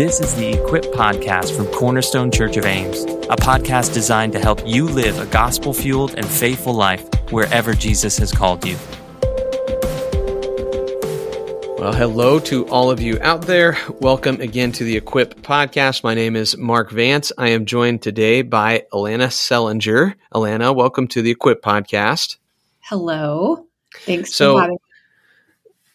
This is the Equip Podcast from Cornerstone Church of Ames, a podcast designed to help you live a gospel fueled and faithful life wherever Jesus has called you. Well, hello to all of you out there. Welcome again to the Equip podcast. My name is Mark Vance. I am joined today by Alanna Sellinger. Alanna, welcome to the Equip podcast. Hello. Thanks so, for having me.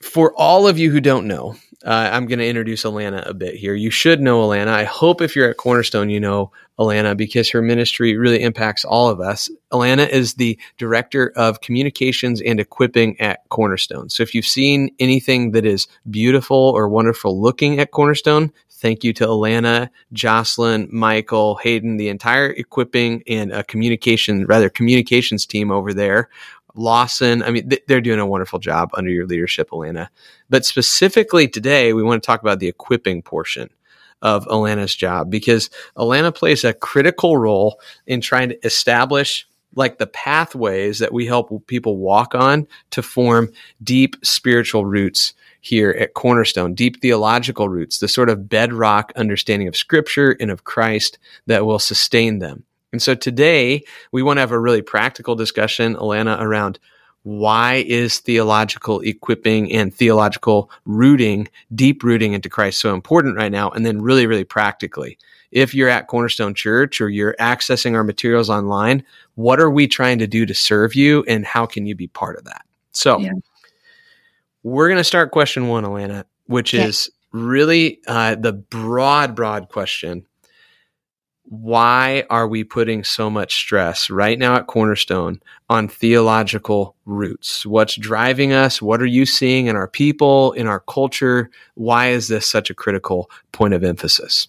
For all of you who don't know, uh, I'm going to introduce Alanna a bit here. You should know Alanna. I hope if you're at Cornerstone, you know Alanna because her ministry really impacts all of us. Alanna is the director of communications and equipping at Cornerstone. So if you've seen anything that is beautiful or wonderful looking at Cornerstone, thank you to Alanna, Jocelyn, Michael, Hayden, the entire equipping and uh, communication, rather communications team over there Lawson. I mean, th- they're doing a wonderful job under your leadership, Alanna. But specifically today, we want to talk about the equipping portion of Alanna's job because Alanna plays a critical role in trying to establish like the pathways that we help people walk on to form deep spiritual roots here at Cornerstone, deep theological roots, the sort of bedrock understanding of scripture and of Christ that will sustain them. And so today we want to have a really practical discussion, Alanna, around why is theological equipping and theological rooting, deep rooting into Christ so important right now? And then really, really practically, if you're at Cornerstone Church or you're accessing our materials online, what are we trying to do to serve you and how can you be part of that? So yeah. we're going to start question one, Alanna, which okay. is really uh, the broad, broad question why are we putting so much stress right now at Cornerstone on theological roots? What's driving us? What are you seeing in our people, in our culture? Why is this such a critical point of emphasis?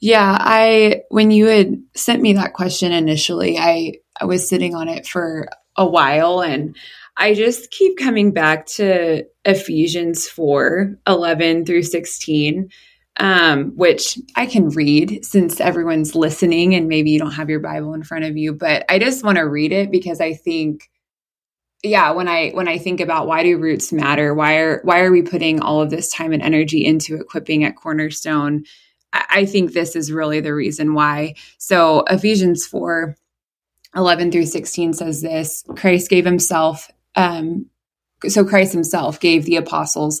Yeah, I when you had sent me that question initially, I I was sitting on it for a while and I just keep coming back to Ephesians 4 11 through 16 um, which I can read since everyone's listening and maybe you don't have your Bible in front of you, but I just want to read it because I think yeah when i when i think about why do roots matter? Why are why are we putting all of this time and energy into equipping at cornerstone? I, I think this is really the reason why. So ephesians 4 11 through 16 says this christ gave himself um, so Christ himself gave the apostles,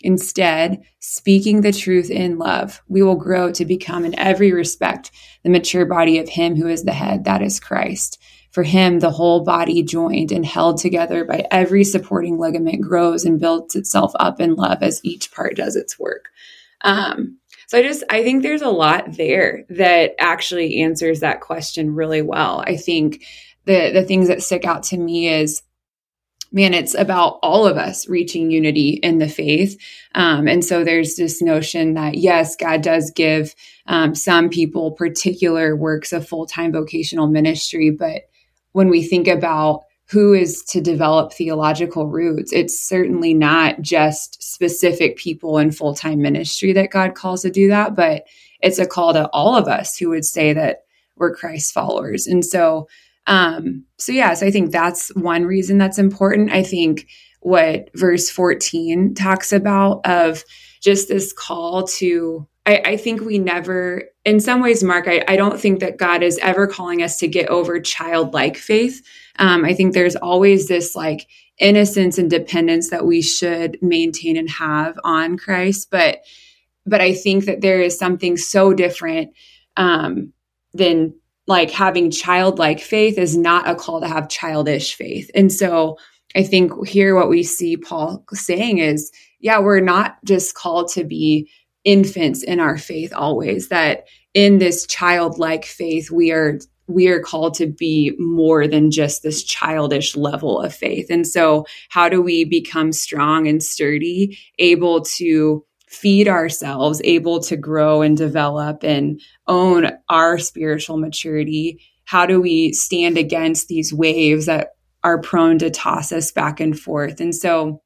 Instead, speaking the truth in love, we will grow to become in every respect the mature body of Him who is the head, that is Christ. For Him, the whole body joined and held together by every supporting ligament grows and builds itself up in love as each part does its work. Um, so I just, I think there's a lot there that actually answers that question really well. I think the, the things that stick out to me is man, it's about all of us reaching unity in the faith. Um, and so there's this notion that, yes, God does give um, some people particular works of full time vocational ministry. But when we think about who is to develop theological roots, it's certainly not just specific people in full time ministry that God calls to do that, but it's a call to all of us who would say that we're Christ followers. And so um, so yeah, so I think that's one reason that's important. I think what verse 14 talks about of just this call to I, I, think we never, in some ways, Mark, I, I, don't think that God is ever calling us to get over childlike faith. Um, I think there's always this like innocence and dependence that we should maintain and have on Christ. But, but I think that there is something so different um, than like having childlike faith is not a call to have childish faith. And so I think here what we see Paul saying is, yeah, we're not just called to be infants in our faith always, that in this childlike faith, we are we are called to be more than just this childish level of faith. And so, how do we become strong and sturdy, able to feed ourselves, able to grow and develop and own our spiritual maturity? How do we stand against these waves that are prone to toss us back and forth? And so,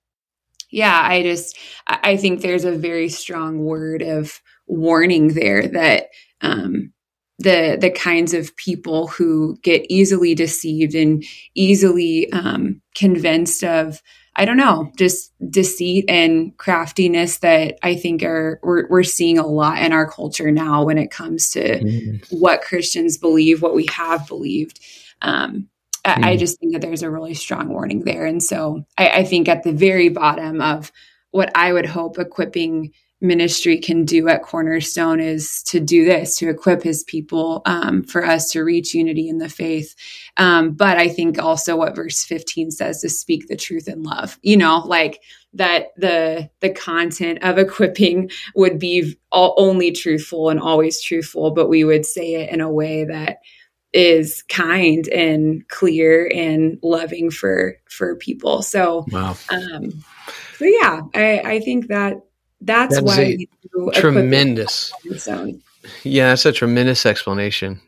yeah, I just, I think there's a very strong word of warning there that, um, the the kinds of people who get easily deceived and easily um, convinced of I don't know, just deceit and craftiness that I think are we're, we're seeing a lot in our culture now when it comes to mm. what Christians believe, what we have believed. Um, mm. I, I, just think that there's a really strong warning there, and so I, I think at the very bottom of what I would hope equipping ministry can do at Cornerstone is to do this, to equip his people um, for us to reach unity in the faith. Um, but I think also what verse 15 says to speak the truth in love, you know, like that the the content of equipping would be all, only truthful and always truthful, but we would say it in a way that is kind and clear and loving for for people. So wow. um so yeah, I, I think that that's, that's why tremendous. Yeah, that's a tremendous explanation.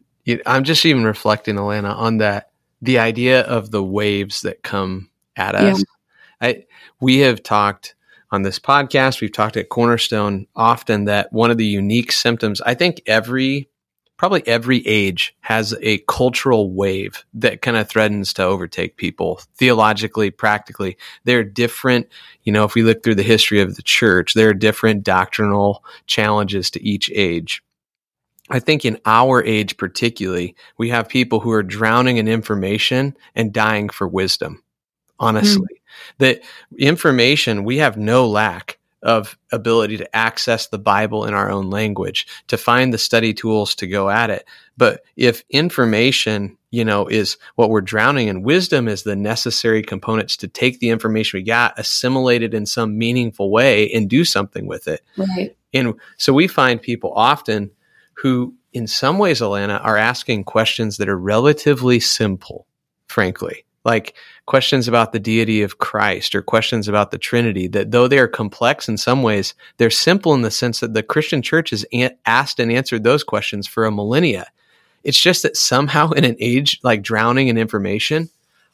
I'm just even reflecting, Alanna, on that the idea of the waves that come at us. Yeah. I we have talked on this podcast, we've talked at Cornerstone often that one of the unique symptoms, I think every probably every age has a cultural wave that kind of threatens to overtake people theologically, practically. There are different, you know, if we look through the history of the church, there are different doctrinal challenges to each age. I think in our age particularly, we have people who are drowning in information and dying for wisdom. Honestly, mm. that information we have no lack of ability to access the Bible in our own language, to find the study tools to go at it. But if information, you know, is what we're drowning in, wisdom is the necessary components to take the information we got, assimilate it in some meaningful way, and do something with it. Right. And so we find people often who, in some ways, Alanna, are asking questions that are relatively simple, frankly like questions about the deity of Christ or questions about the Trinity, that though they are complex in some ways, they're simple in the sense that the Christian church has asked and answered those questions for a millennia. It's just that somehow in an age like drowning in information,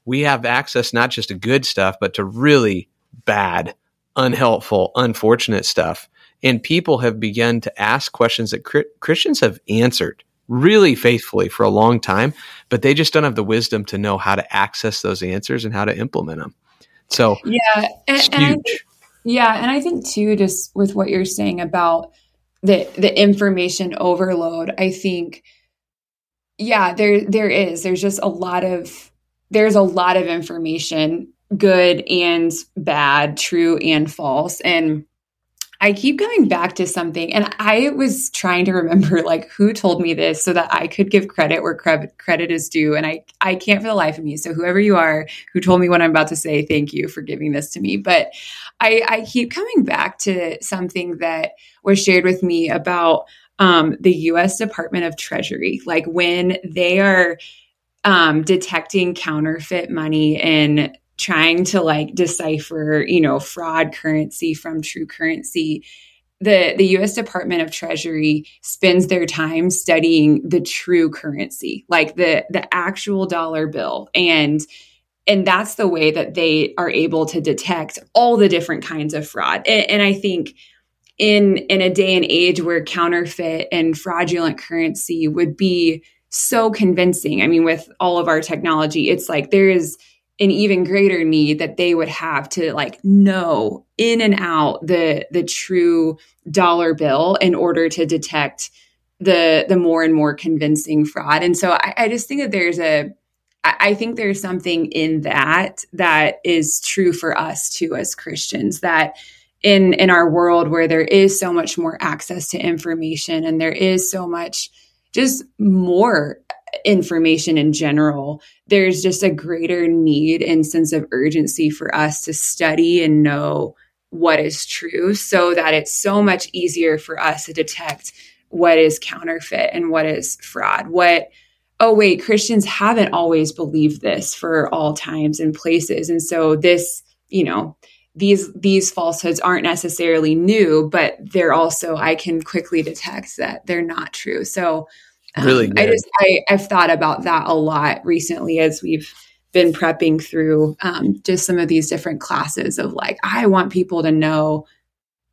we have access not just to good stuff, but to really bad, unhelpful, unfortunate stuff. And people have begun to ask questions that Christians have answered really faithfully for a long time, but they just don't have the wisdom to know how to access those answers and how to implement them. So yeah, and, and think, yeah, and I think too, just with what you're saying about the the information overload, I think yeah, there there is. There's just a lot of there's a lot of information, good and bad, true and false, and I keep coming back to something, and I was trying to remember like who told me this so that I could give credit where credit is due, and I I can't for the life of me. So whoever you are who told me what I'm about to say, thank you for giving this to me. But I, I keep coming back to something that was shared with me about um, the U.S. Department of Treasury, like when they are um, detecting counterfeit money and trying to like decipher, you know, fraud currency from true currency. The, the US Department of Treasury spends their time studying the true currency, like the the actual dollar bill. And and that's the way that they are able to detect all the different kinds of fraud. And, and I think in in a day and age where counterfeit and fraudulent currency would be so convincing. I mean, with all of our technology, it's like there is an even greater need that they would have to like know in and out the the true dollar bill in order to detect the the more and more convincing fraud. And so i, I just think that there's a I think there's something in that that is true for us too as Christians that in in our world where there is so much more access to information and there is so much just more information in general, there's just a greater need and sense of urgency for us to study and know what is true so that it's so much easier for us to detect what is counterfeit and what is fraud. What, oh, wait, Christians haven't always believed this for all times and places. And so this, you know, these these falsehoods aren't necessarily new, but they're also I can quickly detect that they're not true. So really, good. I just I, I've thought about that a lot recently as we've been prepping through um, just some of these different classes of like I want people to know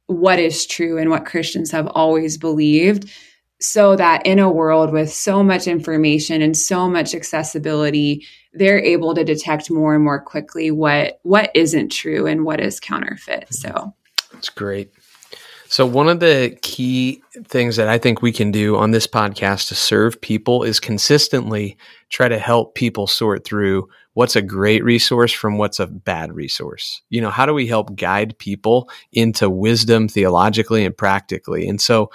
what is true and what Christians have always believed so that in a world with so much information and so much accessibility they're able to detect more and more quickly what what isn't true and what is counterfeit so that's great so one of the key things that i think we can do on this podcast to serve people is consistently try to help people sort through what's a great resource from what's a bad resource. You know how do we help guide people into wisdom theologically and practically? And so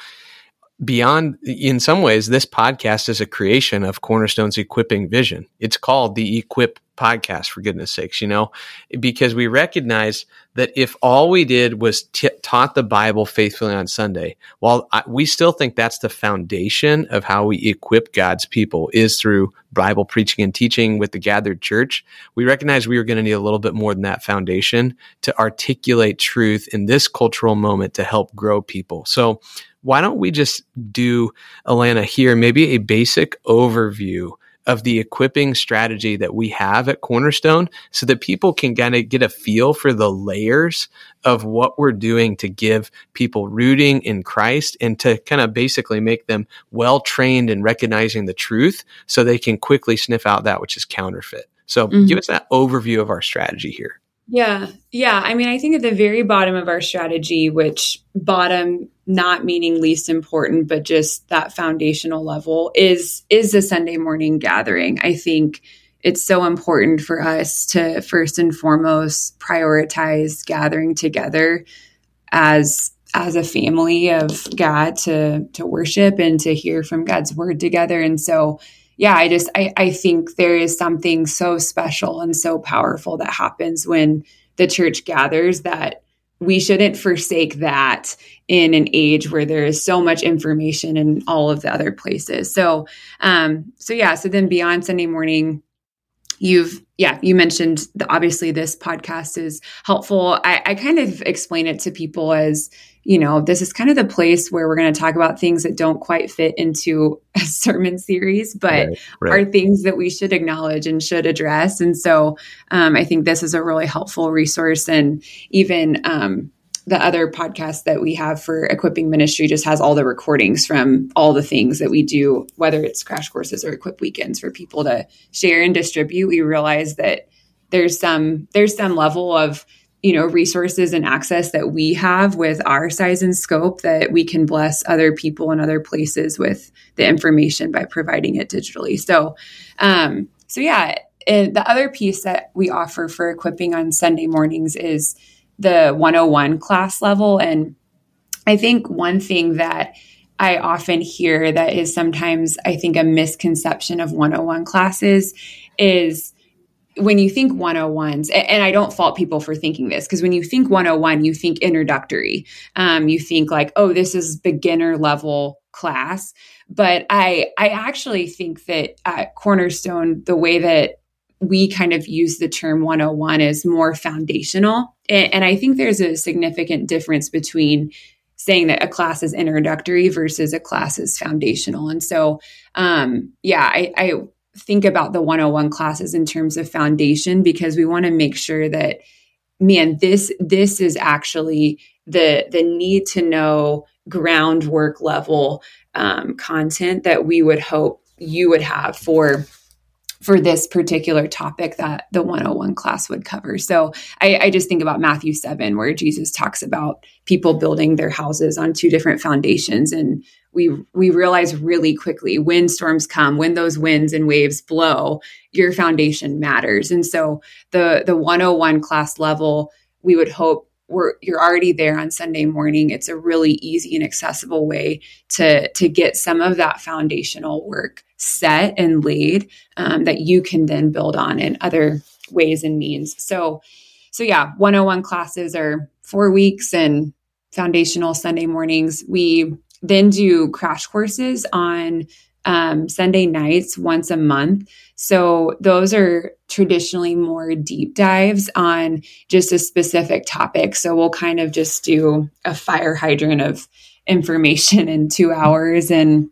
beyond in some ways this podcast is a creation of cornerstone's equipping vision. It's called the equip podcast for goodness sakes you know? Because we recognize that if all we did was t- taught the bible faithfully on sunday while I, we still think that's the foundation of how we equip god's people is through bible preaching and teaching with the gathered church we recognize we are going to need a little bit more than that foundation to articulate truth in this cultural moment to help grow people. So why don't we just do, Alanna, here, maybe a basic overview of the equipping strategy that we have at Cornerstone so that people can kind of get a feel for the layers of what we're doing to give people rooting in Christ and to kind of basically make them well trained in recognizing the truth so they can quickly sniff out that which is counterfeit. So mm-hmm. give us that overview of our strategy here. Yeah. Yeah. I mean, I think at the very bottom of our strategy, which bottom not meaning least important, but just that foundational level is is the Sunday morning gathering. I think it's so important for us to first and foremost prioritize gathering together as as a family of God to to worship and to hear from God's word together. And so yeah, I just I, I think there is something so special and so powerful that happens when the church gathers that we shouldn't forsake that in an age where there is so much information in all of the other places. So um so yeah, so then beyond Sunday morning you've yeah you mentioned the, obviously this podcast is helpful I, I kind of explain it to people as you know, this is kind of the place where we're going to talk about things that don't quite fit into a sermon series, but right, right. are things that we should acknowledge and should address. And so um, I think this is a really helpful resource. And even um, the other podcast that we have for equipping ministry just has all the recordings from all the things that we do, whether it's crash courses or equip weekends for people to share and distribute. We realize that there's some there's some level of you know resources and access that we have with our size and scope that we can bless other people in other places with the information by providing it digitally so um so yeah the other piece that we offer for equipping on sunday mornings is the 101 class level and i think one thing that I often hear that is sometimes, I think, a misconception of 101 classes is when you think 101s, and I don't fault people for thinking this, because when you think 101, you think introductory. Um, you think like, oh, this is beginner level class. But I, I actually think that at Cornerstone, the way that we kind of use the term 101 as more foundational. And, I think there's a significant difference between saying that a class is introductory versus a class is foundational. And so, um, yeah, I, I think about the 101 classes in terms of foundation because we want to make sure that man this this is actually the the need to know groundwork level um, content that we would hope you would have for for this particular topic that the 101 class would cover. So I, I, just think about Matthew 7, where Jesus talks about people building their houses on two different foundations. And we we realize really quickly when storms come, when those winds and waves blow, your foundation matters. And so the the 101 class level, we would hope we're, you're already there on Sunday morning. It's a really easy and accessible way to to get some of that foundational work set and laid um, that you can then build on in other ways and means. So, so yeah, 101 classes are four weeks and foundational Sunday mornings. We then do crash courses on um, Sunday nights once a month. So those are traditionally more deep dives on just a specific topic. So we'll kind of just do a fire hydrant of information in two hours and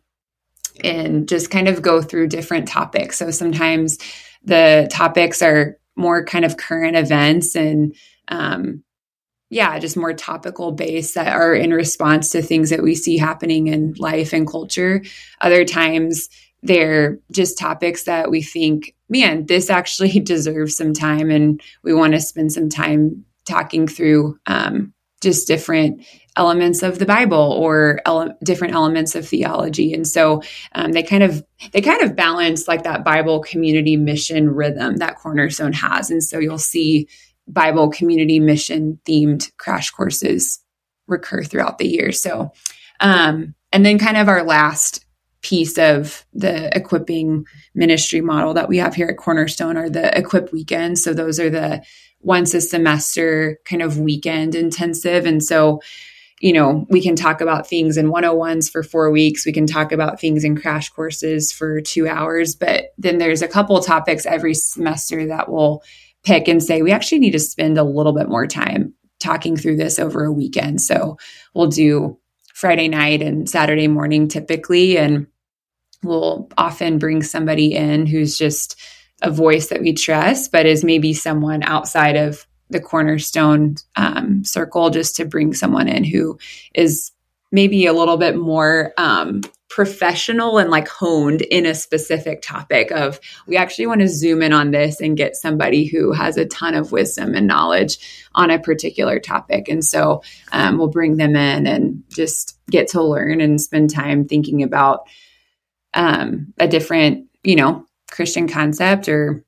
and just kind of go through different topics. So sometimes the topics are more kind of current events and um, yeah, just more topical based that are in response to things that we see happening in life and culture. Other times they're just topics that we think, man, this actually deserves some time and we want to spend some time talking through um, just different elements of the Bible or ele- different elements of theology. And so um, they kind of they kind of balance like that Bible community mission rhythm that Cornerstone has. And so you'll see Bible community mission themed crash courses recur throughout the year. So, um, and then kind of our last piece of the equipping ministry model that we have here at Cornerstone are the equip weekends. So those are the once a semester kind of weekend intensive. And so, you know, we can talk about things in 101s for four weeks. We can talk about things in crash courses for two hours. But then there's a couple topics every semester that we'll pick and say, we actually need to spend a little bit more time talking through this over a weekend. So we'll do Friday night and Saturday morning typically. And we'll often bring somebody in who's just a voice that we trust, but is maybe someone outside of the cornerstone um, circle just to bring someone in who is maybe a little bit more um, professional and like honed in a specific topic of we actually want to zoom in on this and get somebody who has a ton of wisdom and knowledge on a particular topic. And so um, we'll bring them in and just get to learn and spend time thinking about um, a different you know christian concept or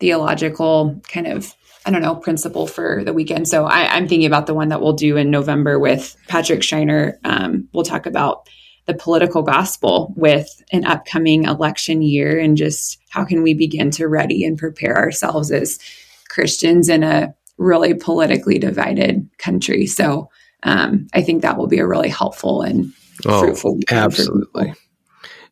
theological kind of I don't know, principle for the weekend. So I, am thinking about the one that we'll do in November with Patrick Schreiner. Um, we'll talk about the political gospel with an upcoming election year and just how can we begin to ready and prepare ourselves as Christians in a really politically divided country. So um, I think that will be a really helpful and oh, fruitful. Absolutely.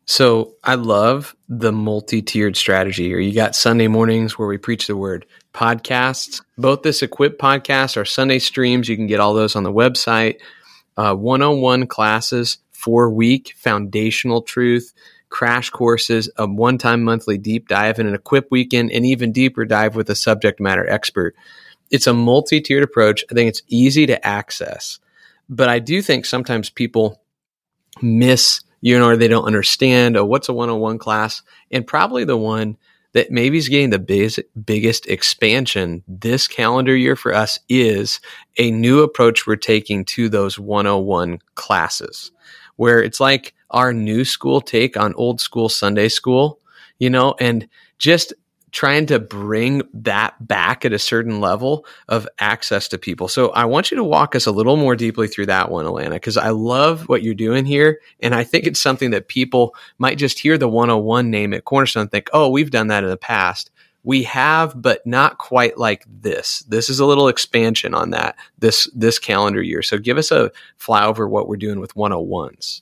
So I love the multi-tiered strategy here. You got Sunday mornings where we preach the word, podcasts, both this equip podcast, our Sunday streams. You can get all those on the website. Uh, one-on-one classes four week foundational truth crash courses, a one time monthly deep dive, and an equip weekend, and even deeper dive with a subject matter expert. It's a multi tiered approach. I think it's easy to access, but I do think sometimes people miss, you know, or they don't understand, oh, what's a one on one class? And probably the one that maybe is getting the biggest, biggest expansion this calendar year for us is a new approach we're taking to those 101 classes where it's like our new school take on old school Sunday school, you know, and just trying to bring that back at a certain level of access to people. So I want you to walk us a little more deeply through that one, Alanna, because I love what you're doing here. And I think it's something that people might just hear the 101 name at Cornerstone and think, oh, we've done that in the past. We have, but not quite like this. This is a little expansion on that this this calendar year. So give us a flyover what we're doing with 101s.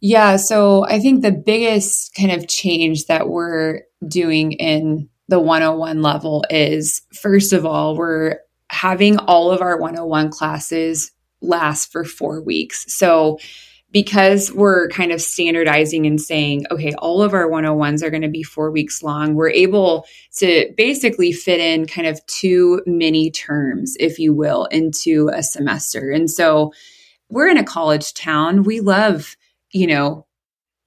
Yeah, so I think the biggest kind of change that we're doing in the 101 level is first of all, we're having all of our 101 classes last for 4 weeks. So because we're kind of standardizing and saying, okay, all of our 101s are going to be four weeks long, we're able to basically fit in kind of two mini terms, if you will, into a semester. And so we're in a college town. We love, you know,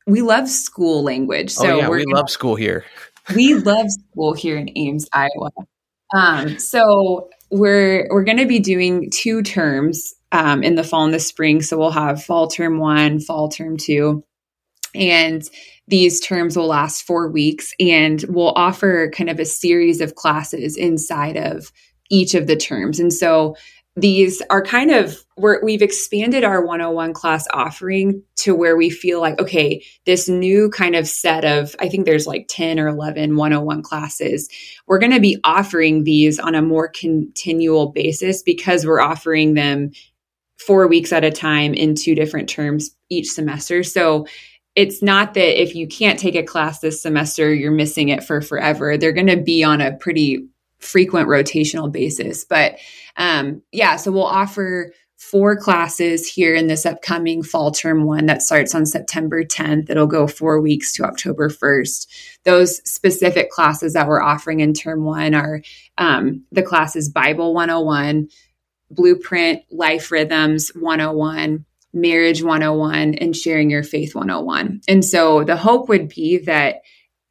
we love school language. So oh, yeah, we love school here. We love school here in Ames, Iowa. Um, so we're we're going to be doing two terms um, in the fall and the spring. So we'll have fall term one, fall term two. And these terms will last four weeks and we'll offer kind of a series of classes inside of each of the terms. And so these are kind of where we've expanded our 101 class offering to where we feel like okay this new kind of set of i think there's like 10 or 11 101 classes we're going to be offering these on a more continual basis because we're offering them four weeks at a time in two different terms each semester. So it's not that if you can't take a class this semester, you're missing it for forever. They're going to be on a pretty frequent rotational basis. But um, yeah, so we'll offer four classes here in this upcoming fall term one that starts on September 10th. It'll go four weeks to October 1st. Those specific classes that we're offering in term one are um, the classes Bible 101, Blueprint, Life Rhythms 101, Marriage 101 and Sharing Your Faith 101. And so the hope would be that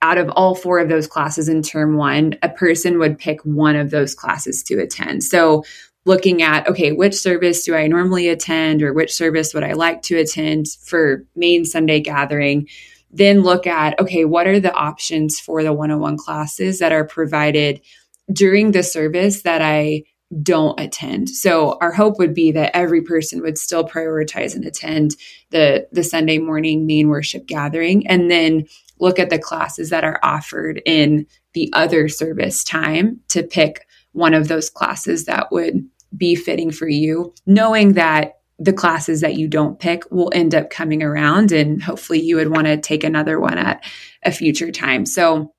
out of all four of those classes in term one, a person would pick one of those classes to attend. So looking at, okay, which service do I normally attend or which service would I like to attend for main Sunday gathering? Then look at, okay, what are the options for the 101 classes that are provided during the service that I don't attend. So our hope would be that every person would still prioritize and attend the the Sunday morning main worship gathering and then look at the classes that are offered in the other service time to pick one of those classes that would be fitting for you, knowing that the classes that you don't pick will end up coming around and hopefully you would want to take another one at a future time. So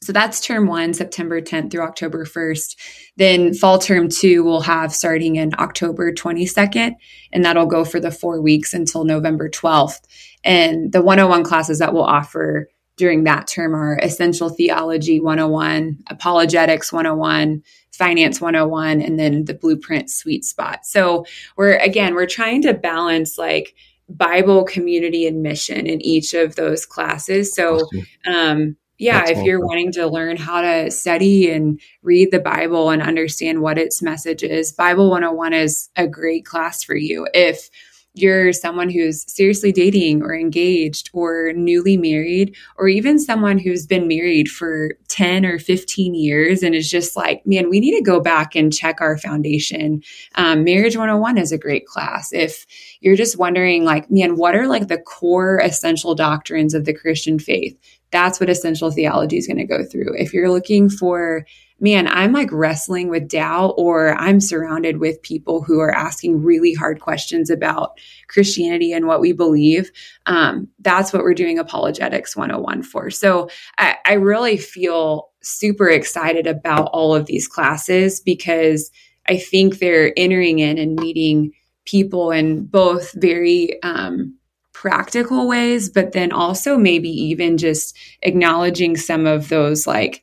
so that's term one, September 10th through October 1st. Then fall term two will have starting in October 22nd, and that'll go for the four weeks until November 12th. And the 101 classes that we'll offer during that term are Essential Theology 101, Apologetics 101, Finance 101, and then the Blueprint Sweet Spot. So we're, again, we're trying to balance like, Bible community and mission in each of those classes. So, um, yeah, That's if you're wanting to learn how to study and read the Bible and understand what its message is, Bible 101 is a great class for you. If you're someone who's seriously dating or engaged or newly married, or even someone who's been married for 10 or 15 years and is just like, man, we need to go back and check our foundation. Um, Marriage 101 is a great class. If you're just wondering, like, man, what are like the core essential doctrines of the Christian faith? that's what essential theology is going to go through. If you're looking for, man, I'm like wrestling with doubt, or I'm surrounded with people who are asking really hard questions about Christianity and what we believe, um, that's what we're doing Apologetics 101 for. So I, I really feel super excited about all of these classes because I think they're entering in and meeting people in both very um, practical ways, but then also maybe even just acknowledging some of those like,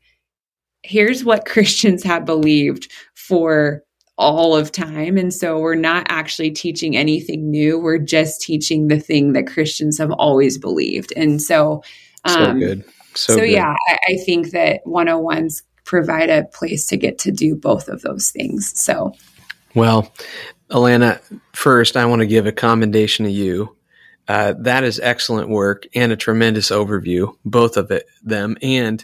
here's what Christians have believed for all of time. And so we're not actually teaching anything new. We're just teaching the thing that Christians have always believed. And so, um, so good. So, so good. yeah, I, I think that 101s provide a place to get to do both of those things. So, well, Alanna, first, I want to give a commendation to you uh, that is excellent work and a tremendous overview, both of it, them. And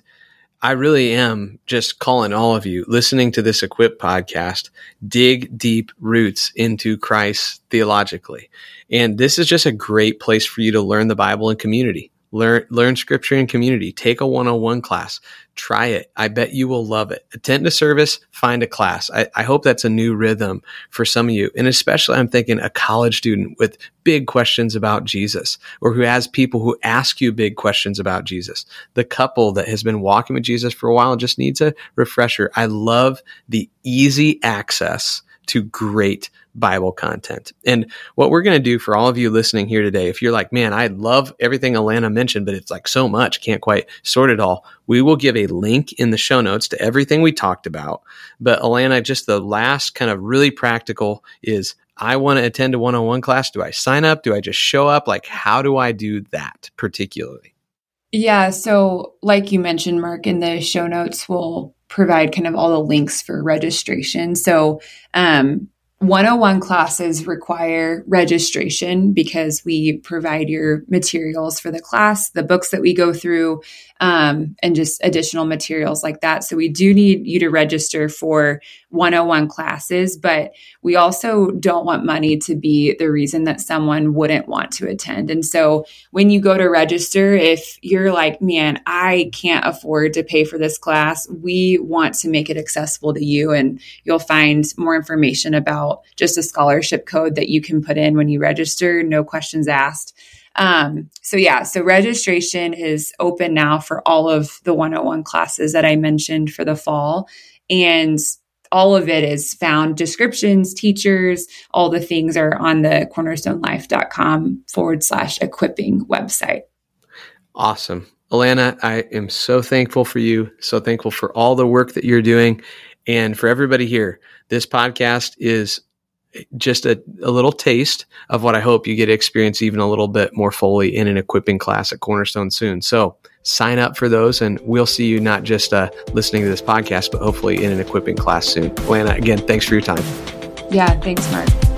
I really am just calling all of you listening to this Equip podcast, dig deep roots into Christ theologically. And this is just a great place for you to learn the Bible in community learn learn scripture in community. Take a 101 class. Try it. I bet you will love it. Attend a service find a class. I, I, hope that's a new rhythm for some of you. And especially i'm thinking a college student with big questions about jesus or who has people who ask you big questions about jesus. The couple that has been walking with jesus for a while just needs a refresher. I love the easy access to great Bible content. And what we're going to do for all of you listening here today, if you're like, man, I love everything Alanna mentioned, but it's like so much, can't quite sort it all. We will give a link in the show notes to everything we talked about. But Alanna, just the last kind of really practical is I want to attend a one on one class. Do I sign up? Do I just show up? Like, how do I do that particularly? Yeah. So, like you mentioned, Mark, in the show notes, we'll provide kind of all the links for registration. So, um, 101 classes require registration because we provide your materials for the class, the books that we go through, um, and just additional materials like that. So we do need you to register for 101 classes, but we also don't want money to be the reason that someone wouldn't want to attend. And so when you go to register, if you're like, man, I can't afford to pay for this class, we want to make it accessible to you. And you'll find more information about just a scholarship code that you can put in when you register, no questions asked. Um, so yeah, so registration is open now for all of the 101 classes that I mentioned for the fall. And all of it is found descriptions, teachers, all the things are on the cornerstonelife.com forward slash equipping website. Awesome. Alanna, I am so thankful for you, so thankful for all the work that you're doing. And for everybody here, this podcast is just a, a, little taste of what I hope you get to experience even a little bit more fully in an equipping class at Cornerstone soon. So sign up for those and we'll see you not just uh, listening to this podcast, but hopefully in an equipping class soon. Alanna, again, thanks for your time. Yeah, thanks, Mark.